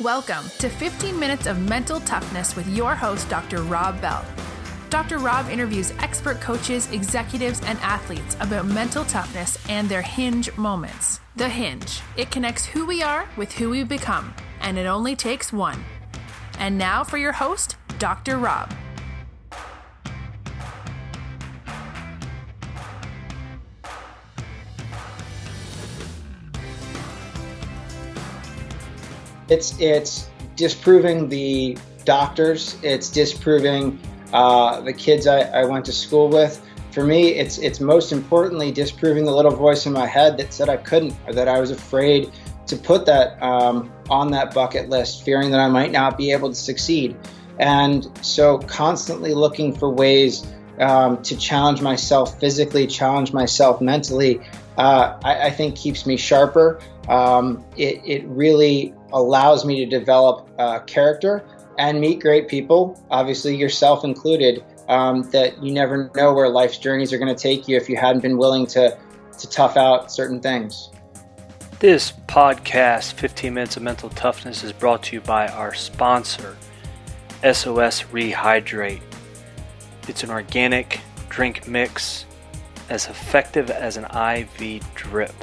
Welcome to 15 Minutes of Mental Toughness with your host, Dr. Rob Bell. Dr. Rob interviews expert coaches, executives, and athletes about mental toughness and their hinge moments. The hinge. It connects who we are with who we become, and it only takes one. And now for your host, Dr. Rob. It's it's disproving the doctors. It's disproving uh, the kids I, I went to school with. For me, it's it's most importantly disproving the little voice in my head that said I couldn't or that I was afraid to put that um, on that bucket list, fearing that I might not be able to succeed. And so, constantly looking for ways um, to challenge myself physically, challenge myself mentally, uh, I, I, think keeps me sharper. Um, it, it really allows me to develop uh, character and meet great people, obviously yourself included, um, that you never know where life's journeys are going to take you if you hadn't been willing to, to tough out certain things. This podcast, 15 Minutes of Mental Toughness, is brought to you by our sponsor, SOS Rehydrate. It's an organic drink mix as effective as an IV drip.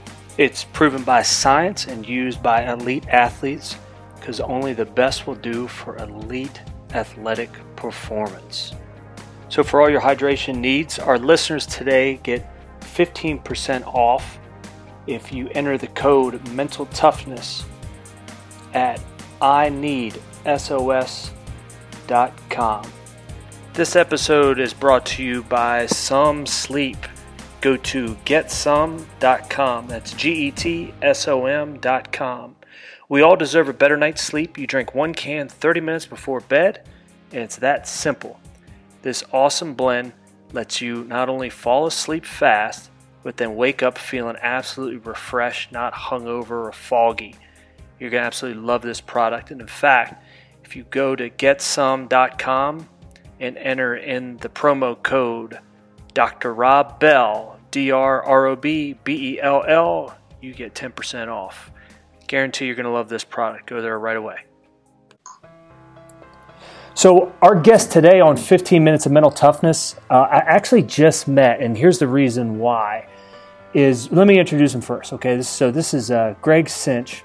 It's proven by science and used by elite athletes because only the best will do for elite athletic performance. So, for all your hydration needs, our listeners today get 15% off if you enter the code mental toughness at i need ineedsos.com. This episode is brought to you by Som Sleep go to getsom.com. That's G E T S O M.com. We all deserve a better night's sleep. You drink one can 30 minutes before bed, and it's that simple. This awesome blend lets you not only fall asleep fast, but then wake up feeling absolutely refreshed, not hungover or foggy. You're going to absolutely love this product. And in fact, if you go to getsom.com and enter in the promo code Dr. Rob Bell, D R R O B B E L L, you get 10% off. Guarantee you're going to love this product. Go there right away. So, our guest today on 15 Minutes of Mental Toughness, uh, I actually just met, and here's the reason why. Is let me introduce him first, okay? So, this is uh, Greg Cinch.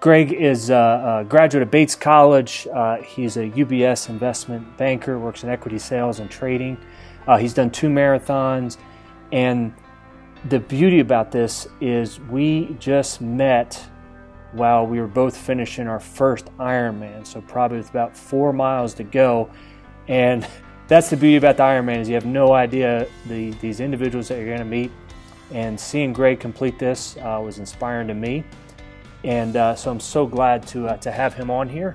Greg is a, a graduate of Bates College. Uh, he's a UBS investment banker, works in equity sales and trading. Uh, he's done two marathons. And the beauty about this is we just met while we were both finishing our first Ironman. So probably with about four miles to go. And that's the beauty about the Ironman is you have no idea the, these individuals that you're going to meet. And seeing Greg complete this uh, was inspiring to me. And uh, so I'm so glad to, uh, to have him on here.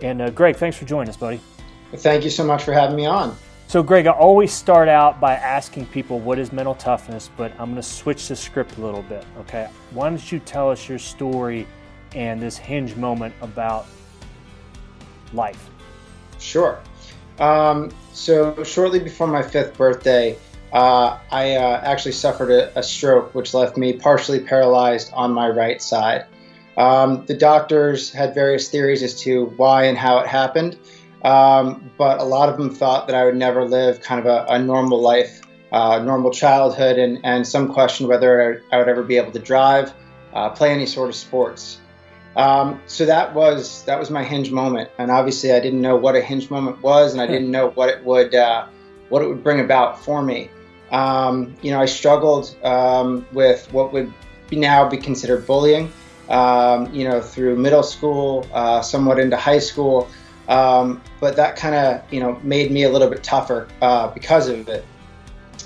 And uh, Greg, thanks for joining us, buddy. Thank you so much for having me on. So, Greg, I always start out by asking people what is mental toughness, but I'm going to switch the script a little bit. Okay. Why don't you tell us your story and this hinge moment about life? Sure. Um, so, shortly before my fifth birthday, uh, I uh, actually suffered a, a, stroke, which left me partially paralyzed on my right side. Um, the doctors had various theories as to why and how it happened. Um, but a lot of them thought that I would never live kind of a, a normal life, uh, normal childhood, and, and some questioned whether I would ever be able to drive, uh, play any sort of sports. Um, so that was that was my hinge moment, and obviously I didn't know what a hinge moment was, and I didn't know what it would uh, what it would bring about for me. Um, you know, I struggled um, with what would be now be considered bullying. Um, you know, through middle school, uh, somewhat into high school. Um, but that kind of you know made me a little bit tougher uh, because of it.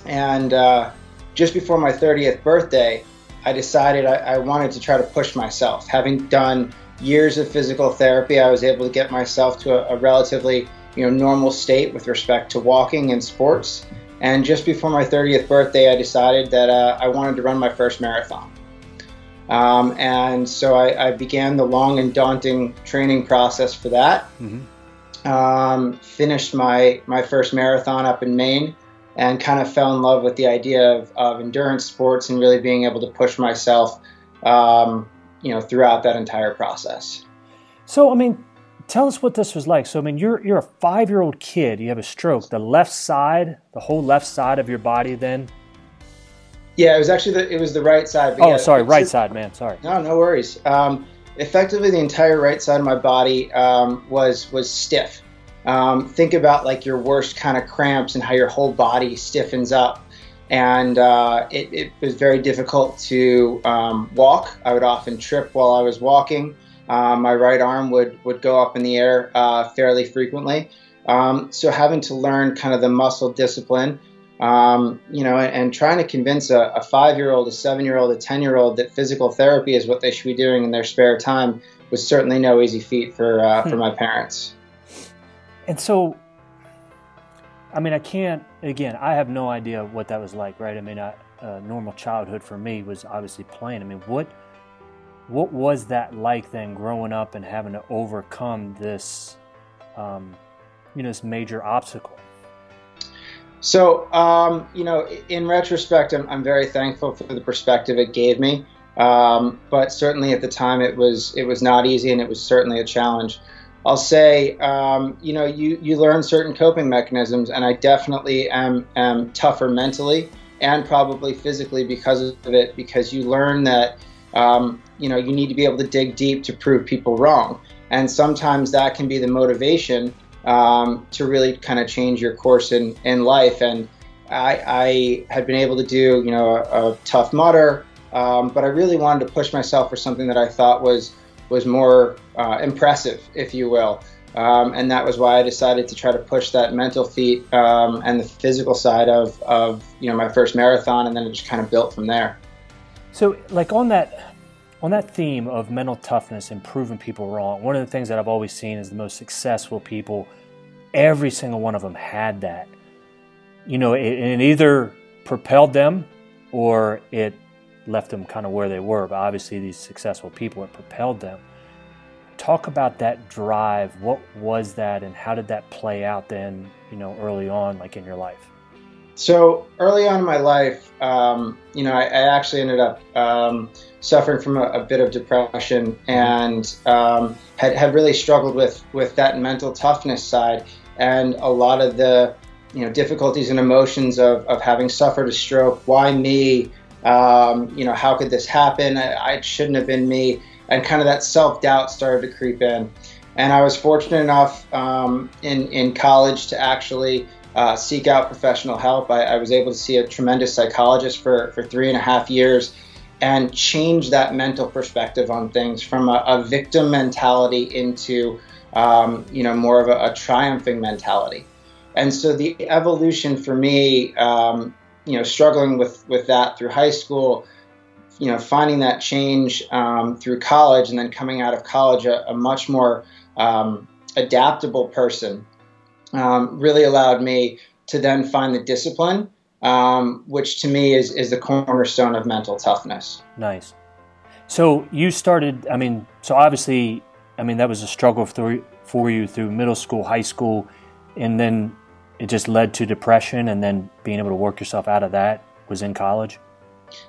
And uh, just before my 30th birthday, I decided I, I, wanted to try to push myself. Having done years of physical therapy, I was able to get myself to a, a relatively you know normal state with respect to walking and sports. And just before my 30th birthday, I decided that uh, I wanted to run my first marathon. Um, and so I, I, began the long and daunting training process for that. Mm-hmm. Um, finished my, my first marathon up in Maine and kind of fell in love with the idea of, of endurance sports and really being able to push myself, um, you know, throughout that entire process. So, I mean, tell us what this was like. So, I mean, you're you're a five year old kid. You have a stroke. The left side, the whole left side of your body, then. Yeah, it was actually the it was the right side. Oh, yeah, sorry, right side, man. Sorry. No, no worries. Um, effectively, the entire right side of my body um, was was stiff. Um, think about like your worst kind of cramps and how your whole body stiffens up. And uh, it, it, was very difficult to um, walk. I would often trip while I was walking. Um, my right arm would, would go up in the air uh, fairly frequently. Um, so having to learn kind of the muscle discipline, um, you know, and, and, trying to convince a, a five-year-old, a seven-year-old, a ten-year-old that physical therapy is what they should be doing in their spare time was certainly no easy feat for uh, for hmm. my parents. And so, I mean, I can't. Again, I have no idea what that was like, right? I mean, a normal childhood for me was obviously playing. I mean, what what was that like then, growing up and having to overcome this, um, you know, this major obstacle? So, um, you know, in retrospect, I'm, I'm, very thankful for the perspective it gave me. Um, but certainly at the time, it was it was not easy, and it was certainly a challenge. I'll say, um, you know, you, you learn certain coping mechanisms, and I definitely am, am tougher mentally and probably physically because of it, because you learn that, um, you know, you need to be able to dig deep to prove people wrong. And sometimes that can be the motivation um, to really kind of change your course in, in life. And I, I had been able to do, you know, a, a Tough Mudder, um, but I really wanted to push myself for something that I thought was was more uh, impressive, if you will. Um, and that was why I decided to try to push that mental feat um, and the physical side of, of you know my first marathon, and then it just kind of built from there. So, like on that on that theme of mental toughness and proving people wrong, one of the things that I've always seen is the most successful people, every single one of them had that. You know, it, it either propelled them or it left them kind of where they were. But obviously, these successful people, it propelled them. Talk about that drive. What was that, and how did that play out then? You know, early on, like in your life. So early on in my life, um, you know, I, I, actually ended up um, suffering from a, a, bit of depression and um, had, had really struggled with with that mental toughness side and a lot of the you know difficulties and emotions of, of having suffered a stroke. Why me? Um, you know, how could this happen? I, it shouldn't have been me. And kind of that self doubt started to creep in. And I was fortunate enough um, in, in college to actually uh, seek out professional help. I, I, was able to see a tremendous psychologist for, for three and a half years and change that mental perspective on things from a, a victim mentality into, um, you know, more of a, a, triumphing mentality. And so the evolution for me um, you know, struggling with, with that through high school, you know, finding that change um, through college and then coming out of college a, a much more um, adaptable person um, really allowed me to then find the discipline, um, which to me is, is the cornerstone of mental toughness. Nice. So you started, I mean, so obviously, I mean, that was a struggle for, for you through middle school, high school, and then it just led to depression and then being able to work yourself out of that was in college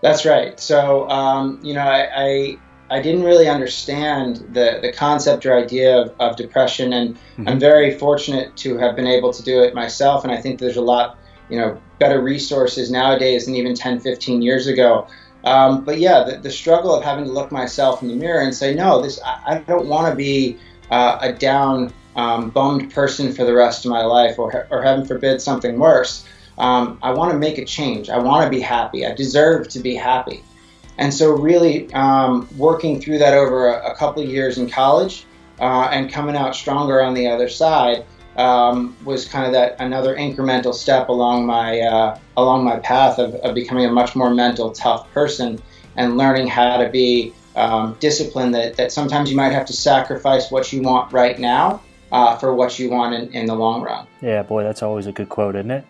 that's right so um, you know I, I, I didn't really understand the the concept or idea of, of depression and mm-hmm. i'm very fortunate to have been able to do it myself and i think there's a lot you know better resources nowadays than even 10 15 years ago um, but yeah the, the, struggle of having to look myself in the mirror and say no this i, I don't want to be uh, a down um, bummed person for the rest of my life, or, or heaven forbid, something worse. Um, I want to make a change. I want to be happy. I deserve to be happy. And so, really, um, working through that over a, a couple years in college uh, and coming out stronger on the other side um, was kind of that another incremental step along my uh, along my path of, of, becoming a much more mental tough person and learning how to be um, disciplined. That, that sometimes you might have to sacrifice what you want right now uh, for what you want in, in the long run. Yeah, boy, that's always a good quote, isn't it?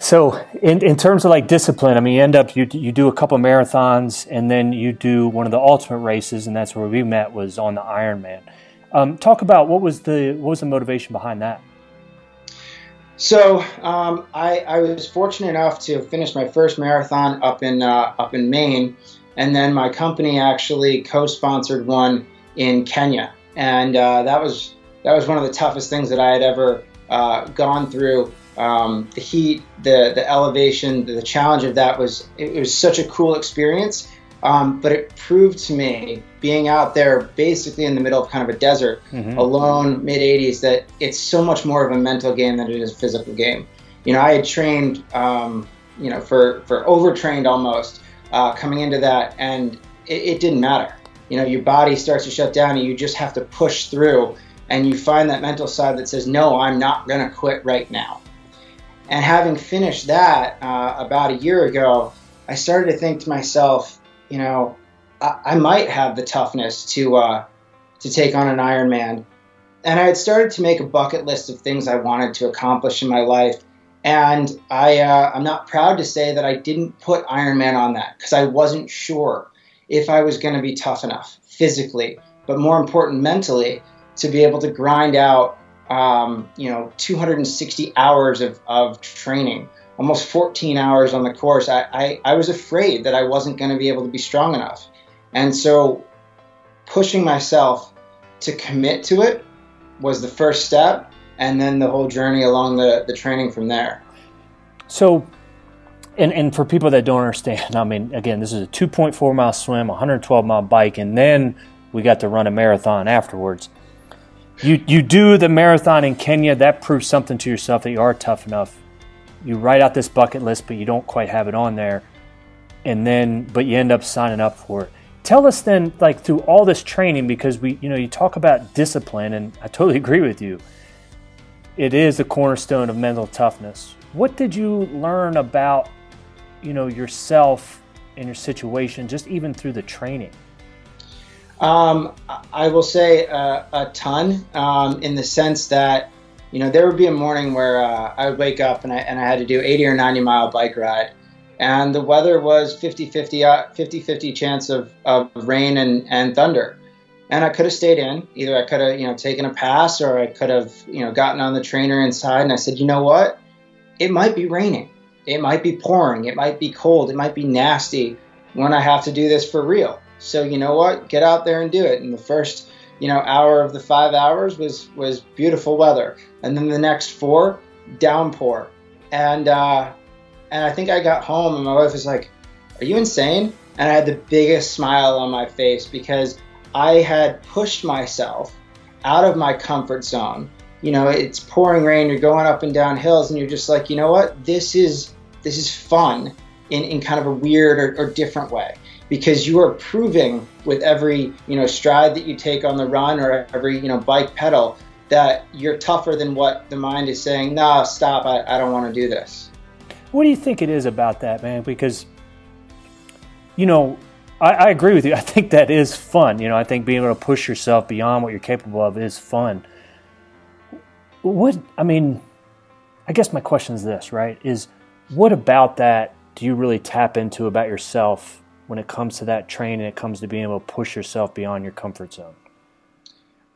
So, in, in terms of like discipline, I mean, you end up you you do a couple marathons, and then you do one of the ultimate races, and that's where we met was on the Ironman. Um, talk about what was the what was the motivation behind that? So, um, I, I was fortunate enough to finish my first marathon up in uh, up in Maine, and then my company actually co-sponsored one in Kenya and uh, that was that was one of the toughest things that I had ever uh, gone through. Um, the heat, the the elevation, the challenge of that was it, was such a cool experience. Um, but it proved to me, being out there basically in the middle of kind of a desert, mm-hmm. alone, mid 80s, that it's so much more of a mental game than it is a physical game. You know, I had trained, um, you know, for for overtrained almost uh, coming into that, and it, it didn't matter. You know, your body starts to shut down, and you just have to push through and you find that mental side that says, no, I'm not going to quit right now. And having finished that uh, about a year ago, I started to think to myself, you know, I, I might have the toughness to uh, to take on an Ironman. And I had started to make a bucket list of things I wanted to accomplish in my life. And I, uh, I'm not proud to say that I didn't put Ironman on that because I wasn't sure if I was going to be tough enough physically, but more important, mentally to be able to grind out, um, you know, 260 hours of, of training, almost 14 hours on the course. I, I, I was afraid that I wasn't going to be able to be strong enough. And so pushing myself to commit to it was the first step. And then the whole journey along the, the training from there. So, and, and for people that don't understand, I mean, again, this is a 2.4 mile swim, 112 mile bike, and then we got to run a marathon afterwards you you do the marathon in Kenya. That proves something to yourself that you are tough enough. You write out this bucket list, but you don't quite have it on there, and then but you end up signing up for it. Tell us then, like through all this training, because we you know you talk about discipline, and I totally agree with you. It is the cornerstone of mental toughness. What did you learn about you know yourself and your situation, just even through the training? Um, I will say uh, a ton um, in the sense that, you know, there would be a morning where uh, I would wake up and I, and I had to do 80 or 90 mile bike ride. And the weather was 50 50, uh, 50, 50 chance of, of rain and, and thunder. And I could have stayed in. Either I could have, you know, taken a pass or I could have, you know, gotten on the trainer inside. And I said, you know what? It might be raining. It might be pouring. It might be cold. It might be nasty when I have to do this for real. So you know what? Get out there and do it. And the first, you know, hour of the five hours was was beautiful weather, and then the next four, downpour. And uh, and I think I got home, and my wife was like, "Are you insane?" And I had the biggest smile on my face because I had pushed myself out of my comfort zone. You know, it's pouring rain, you're going up and down hills, and you're just like, you know what? This is this is fun in, in kind of a weird or, or different way because you are proving with every you know stride that you take on the run or every you know bike pedal that you're tougher than what the mind is saying no stop i, I don't want to do this. What do you think it is about that man? Because you know I, I agree with you. I think that is fun you know i think being able to push yourself beyond what you're capable of is fun. What i mean i guess my question is this right is what about that do you really tap into about yourself when it comes to that training, it comes to being able to push yourself beyond your comfort zone?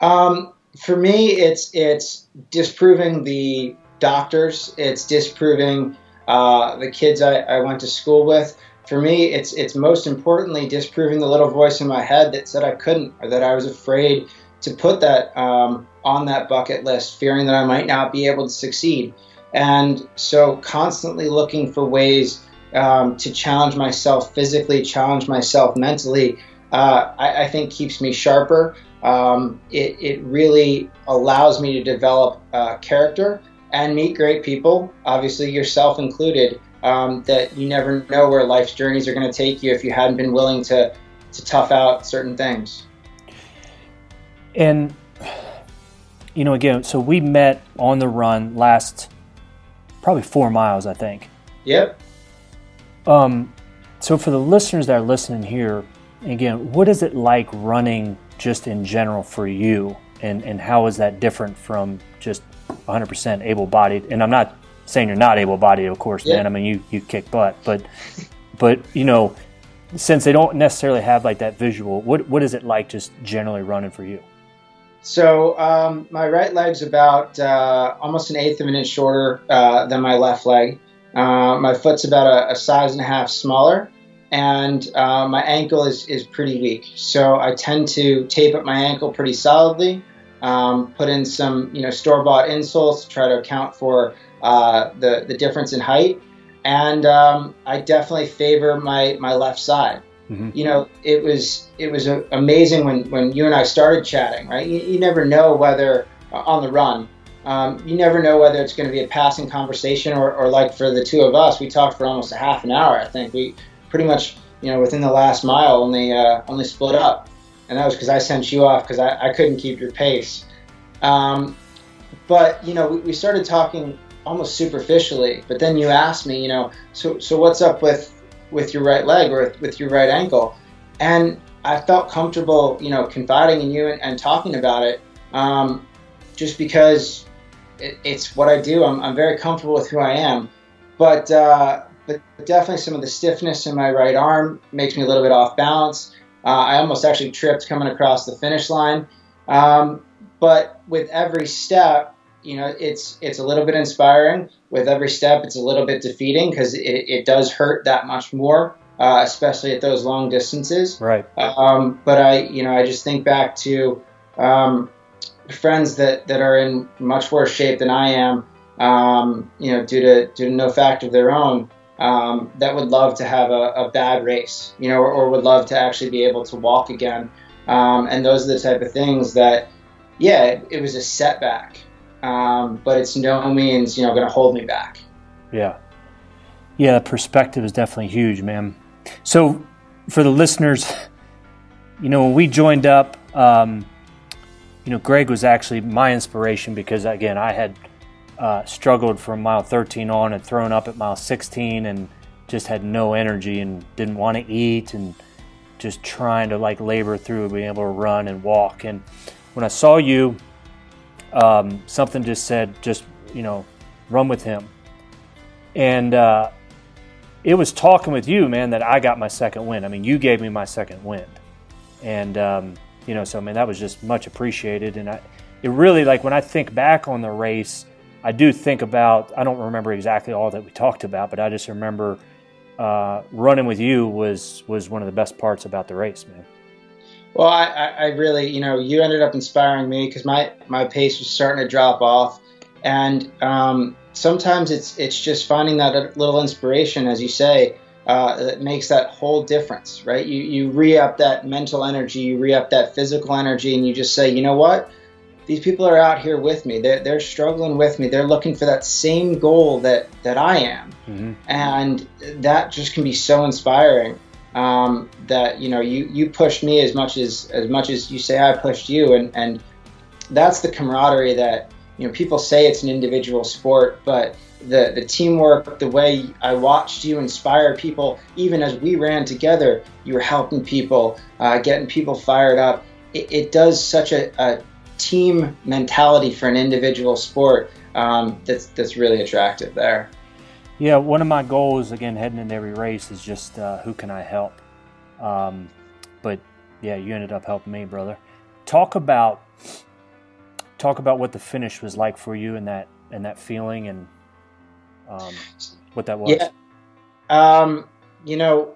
Um, for me, it's it's disproving the doctors. It's disproving uh, the kids I, I went to school with. For me, it's it's most importantly disproving the little voice in my head that said I couldn't or that I was afraid to put that um, on that bucket list, fearing that I might not be able to succeed. And so, constantly looking for ways um, to challenge myself physically, challenge myself mentally, uh, I, I, think keeps me sharper. Um, it, it, really allows me to develop uh, character and meet great people, obviously yourself included. Um, that you never know where life's journeys are going to take you if you hadn't been willing to to tough out certain things. And you know, again, so we met on the run last probably four miles, I think. Yep. Um, so, for the listeners that are listening here, again, what is it like running just in general for you? And, and how is that different from just 100% able bodied? And I'm not saying you're not able bodied, of course, yeah. man. I mean, you, you kick butt. But, but, you know, since they don't necessarily have like that visual, what, what is it like just generally running for you? So um, my right leg's about uh, almost an eighth of an inch shorter uh, than my left leg. Uh, my foot's about a, a, size and a half smaller, and uh, my ankle is, is pretty weak. So I tend to tape up my ankle pretty solidly, um, put in some you know store bought insoles to try to account for uh, the the difference in height, and um, I definitely favor my my left side. Mm-hmm. You know, it was it was amazing when when you and I started chatting. Right, you, you never know whether uh, on the run. Um, you never know whether it's going to be a passing conversation or, or like for the two of us, we talked for almost a half an hour. I think we pretty much, you know, within the last mile only uh, only split up, and that was because I sent you off because I, I couldn't keep your pace. Um, but you know, we, we started talking almost superficially. But then you asked me, you know, so so what's up with with your right leg or with your right ankle? And I felt comfortable, you know, confiding in you and, and talking about it, um, just because it, it's what I do. I'm, I'm very comfortable with who I am, but uh, but definitely some of the stiffness in my right arm makes me a little bit off balance. Uh, I almost actually tripped coming across the finish line. Um, but with every step, you know, it's it's a little bit inspiring. With every step, it's a little bit defeating because it, it does hurt that much more, uh, especially at those long distances. Right. Um, but I, you know, I just think back to um, friends that, that are in much worse shape than I am, um, you know, due to due to no fact of their own um, that would love to have a, a bad race, you know, or, or, would love to actually be able to walk again. Um, and those are the type of things that, yeah, it, it was a setback, um, but it's no means, you know, going to hold me back. Yeah. Yeah, perspective is definitely huge, man. So for the listeners, you know, when we joined up, um, you know, Greg was actually my inspiration because, again, I had – uh, struggled from mile 13 on and thrown up at mile 16 and just had no energy and didn't want to eat and just trying to like labor through being able to run and walk. And when I saw you, um, something just said, just, you know, run with him. And uh, it was talking with you, man, that I got my second win. I mean, you gave me my second win. And, um, you know, so, I mean, that was just much appreciated. And I, it really, like, when I think back on the race, I do think about, I don't remember exactly all that we talked about, but I just remember uh, running with you was, was one of the best parts about the race, man. Well, I, I really, you know, you ended up inspiring me because my, my pace was starting to drop off. And um, sometimes it's, it's just finding that little inspiration, as you say, uh, that makes that whole difference, right? You, you re up that mental energy, you re up that physical energy, and you just say, you know what? These people are out here with me. They're, they're struggling with me. They're looking for that same goal that, that I am. Mm-hmm. And that just can be so inspiring. Um, that you know you you pushed me as much as as much as you say I pushed you and and that's the camaraderie that you know people say it's an individual sport but the the teamwork the way I watched you inspire people even as we ran together you were helping people uh, getting people fired up it, it does such a, a team mentality for an individual sport um, that's that's really attractive there. Yeah, one of my goals again heading into every race is just uh, who can I help. Um, but yeah, you ended up helping me, brother. Talk about talk about what the finish was like for you and that and that feeling and um, what that was. Yeah, um, you know,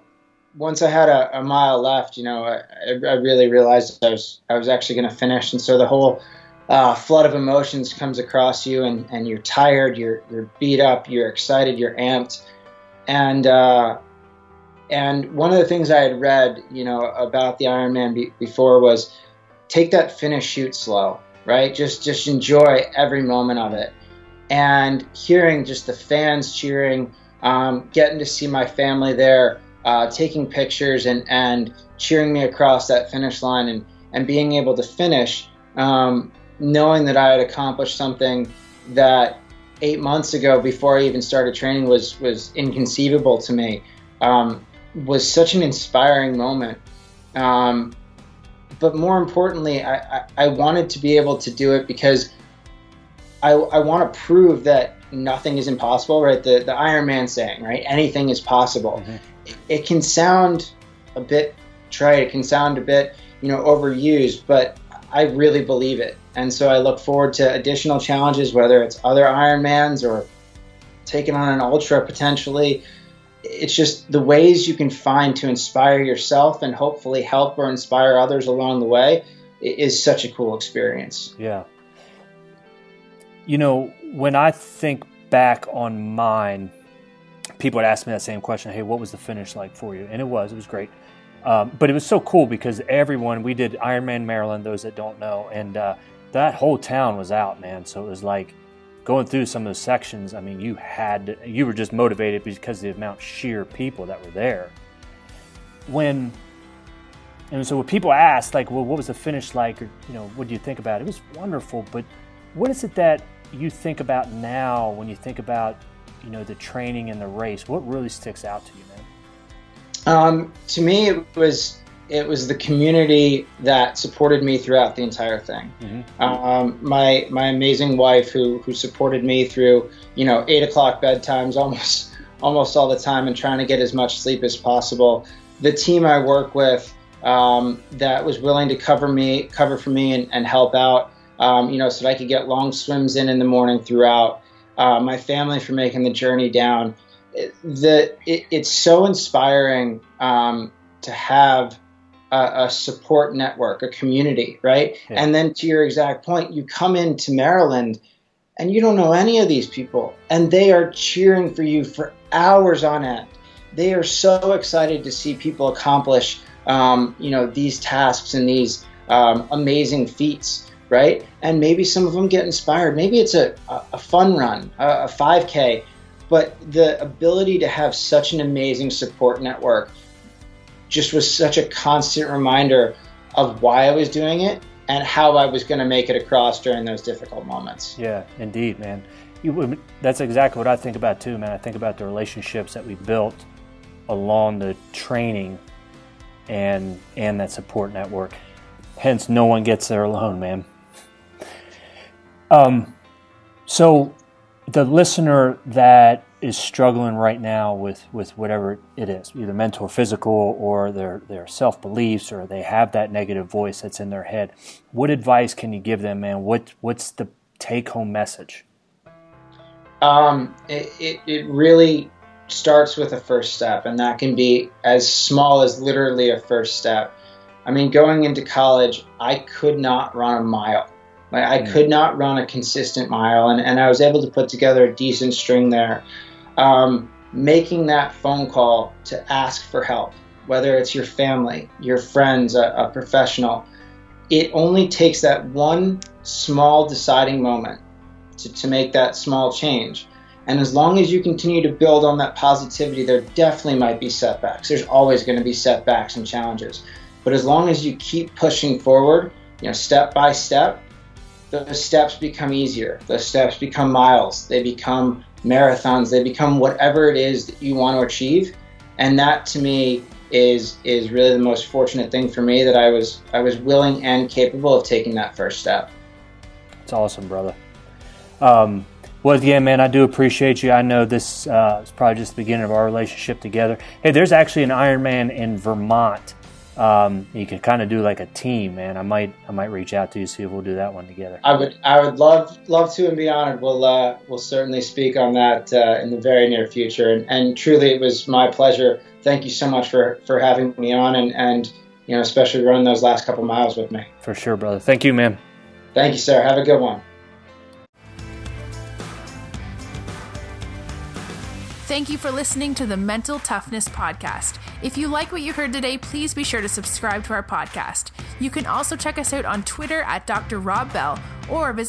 once I had a, a mile left, you know, I, I, really realized I was I was actually going to finish, and so the whole uh, flood of emotions comes across you, and, and you're tired, you're you're beat up, you're excited, you're amped, and uh, and one of the things I had read, you know, about the Ironman be- before was take that finish chute slow, right? Just just enjoy every moment of it, and hearing just the fans cheering, um, getting to see my family there uh, taking pictures and, and cheering me across that finish line and, and being able to finish, um, knowing that I had accomplished something that eight months ago, before I even started training, was was inconceivable to me, um, was such an inspiring moment. Um, but more importantly, I, I, I, wanted to be able to do it because I, I want to prove that nothing is impossible, right? The the Ironman saying, right? Anything is possible. Mm-hmm it can sound a bit trite, it can sound a bit, you know, overused, but I really believe it. And so I look forward to additional challenges, whether it's other Ironmans or taking on an ultra potentially. it's just the ways you can find to inspire yourself and hopefully help or inspire others along the way is such a cool experience. Yeah. You know, when I think back on mine, people would ask me that same question hey, what was the finish like for you? And it was, it was great. Um, but it was so cool because everyone, we did Ironman Maryland, those that don't know, and uh, that whole town was out, man. So it was like, going through some of those sections, I mean, you had to, you were just motivated because of the amount sheer people that were there. When and so when people asked like, well, what was the finish like, or you know, what do you think about it? It was wonderful, but what is it that you think about now when you think about, you know, the training and the race? What really sticks out to you, man? Um, to me, it was it was the community that supported me throughout the entire thing. Mm-hmm. Um, my my amazing wife who who supported me through you know eight o'clock bedtimes almost almost all the time and trying to get as much sleep as possible. The team I work with um, that was willing to cover me cover for me and, and help out. Um, you know, so that I could get long swims in in the morning throughout. Uh, my family for making the journey down. It, the it, it's so inspiring um, to have a, a, support network, a community, right? Yeah. And then to your exact point, you come into Maryland and you don't know any of these people, and they are cheering for you for hours on end. They are so excited to see people accomplish, um, you know, these tasks and these um, amazing feats, right? And maybe some of them get inspired. Maybe it's a, a fun run, a, a 5K, but the ability to have such an amazing support network just was such a constant reminder of why I was doing it and how I was going to make it across during those difficult moments. Yeah, indeed, man. You, that's exactly what I think about too, man. I think about the relationships that we built along the training and and that support network. Hence, no one gets there alone, man. Um, so the listener that is struggling right now with, with whatever it is, either mental or physical, or their, their self beliefs, or they have that negative voice that's in their head, what advice can you give them, man? What what's the take home message? Um, it, it, it really starts with a first step, and that can be as small as literally a first step. I mean, going into college, I could not run a mile. Like, I mm. could not run a consistent mile, and, and I was able to put together a decent string there um, making that phone call to ask for help, whether it's your family, your friends, a, a professional, it only takes that one small deciding moment to, to make that small change. And as long as you continue to build on that positivity, there definitely might be setbacks. There's always going to be setbacks and challenges. But as long as you keep pushing forward, you know, step by step, those steps become easier. The steps become miles. They become marathons. They become whatever it is that you want to achieve. And that to me is is really the most fortunate thing for me that I was I was willing and capable of taking that first step. It's awesome, brother. Um, well, yeah, man, I do appreciate you. I know this uh, is probably just the beginning of our relationship together. Hey, there's actually an Ironman in Vermont um, you can kind of do like a team, man. I might I might reach out to you see if we'll do that one together. I would I would love love to and be honored. We'll uh, we'll certainly speak on that uh, in the very near future. And, and truly, it was my pleasure. Thank you so much for for having me on and and you know especially running those last couple miles with me. For sure, brother. Thank you, man. Thank you, sir. Have a good one. Thank you for listening to the Mental Toughness Podcast. If you like what you heard today, please be sure to subscribe to our podcast. You can also check us out on Twitter at Dr. Rob Bell or visit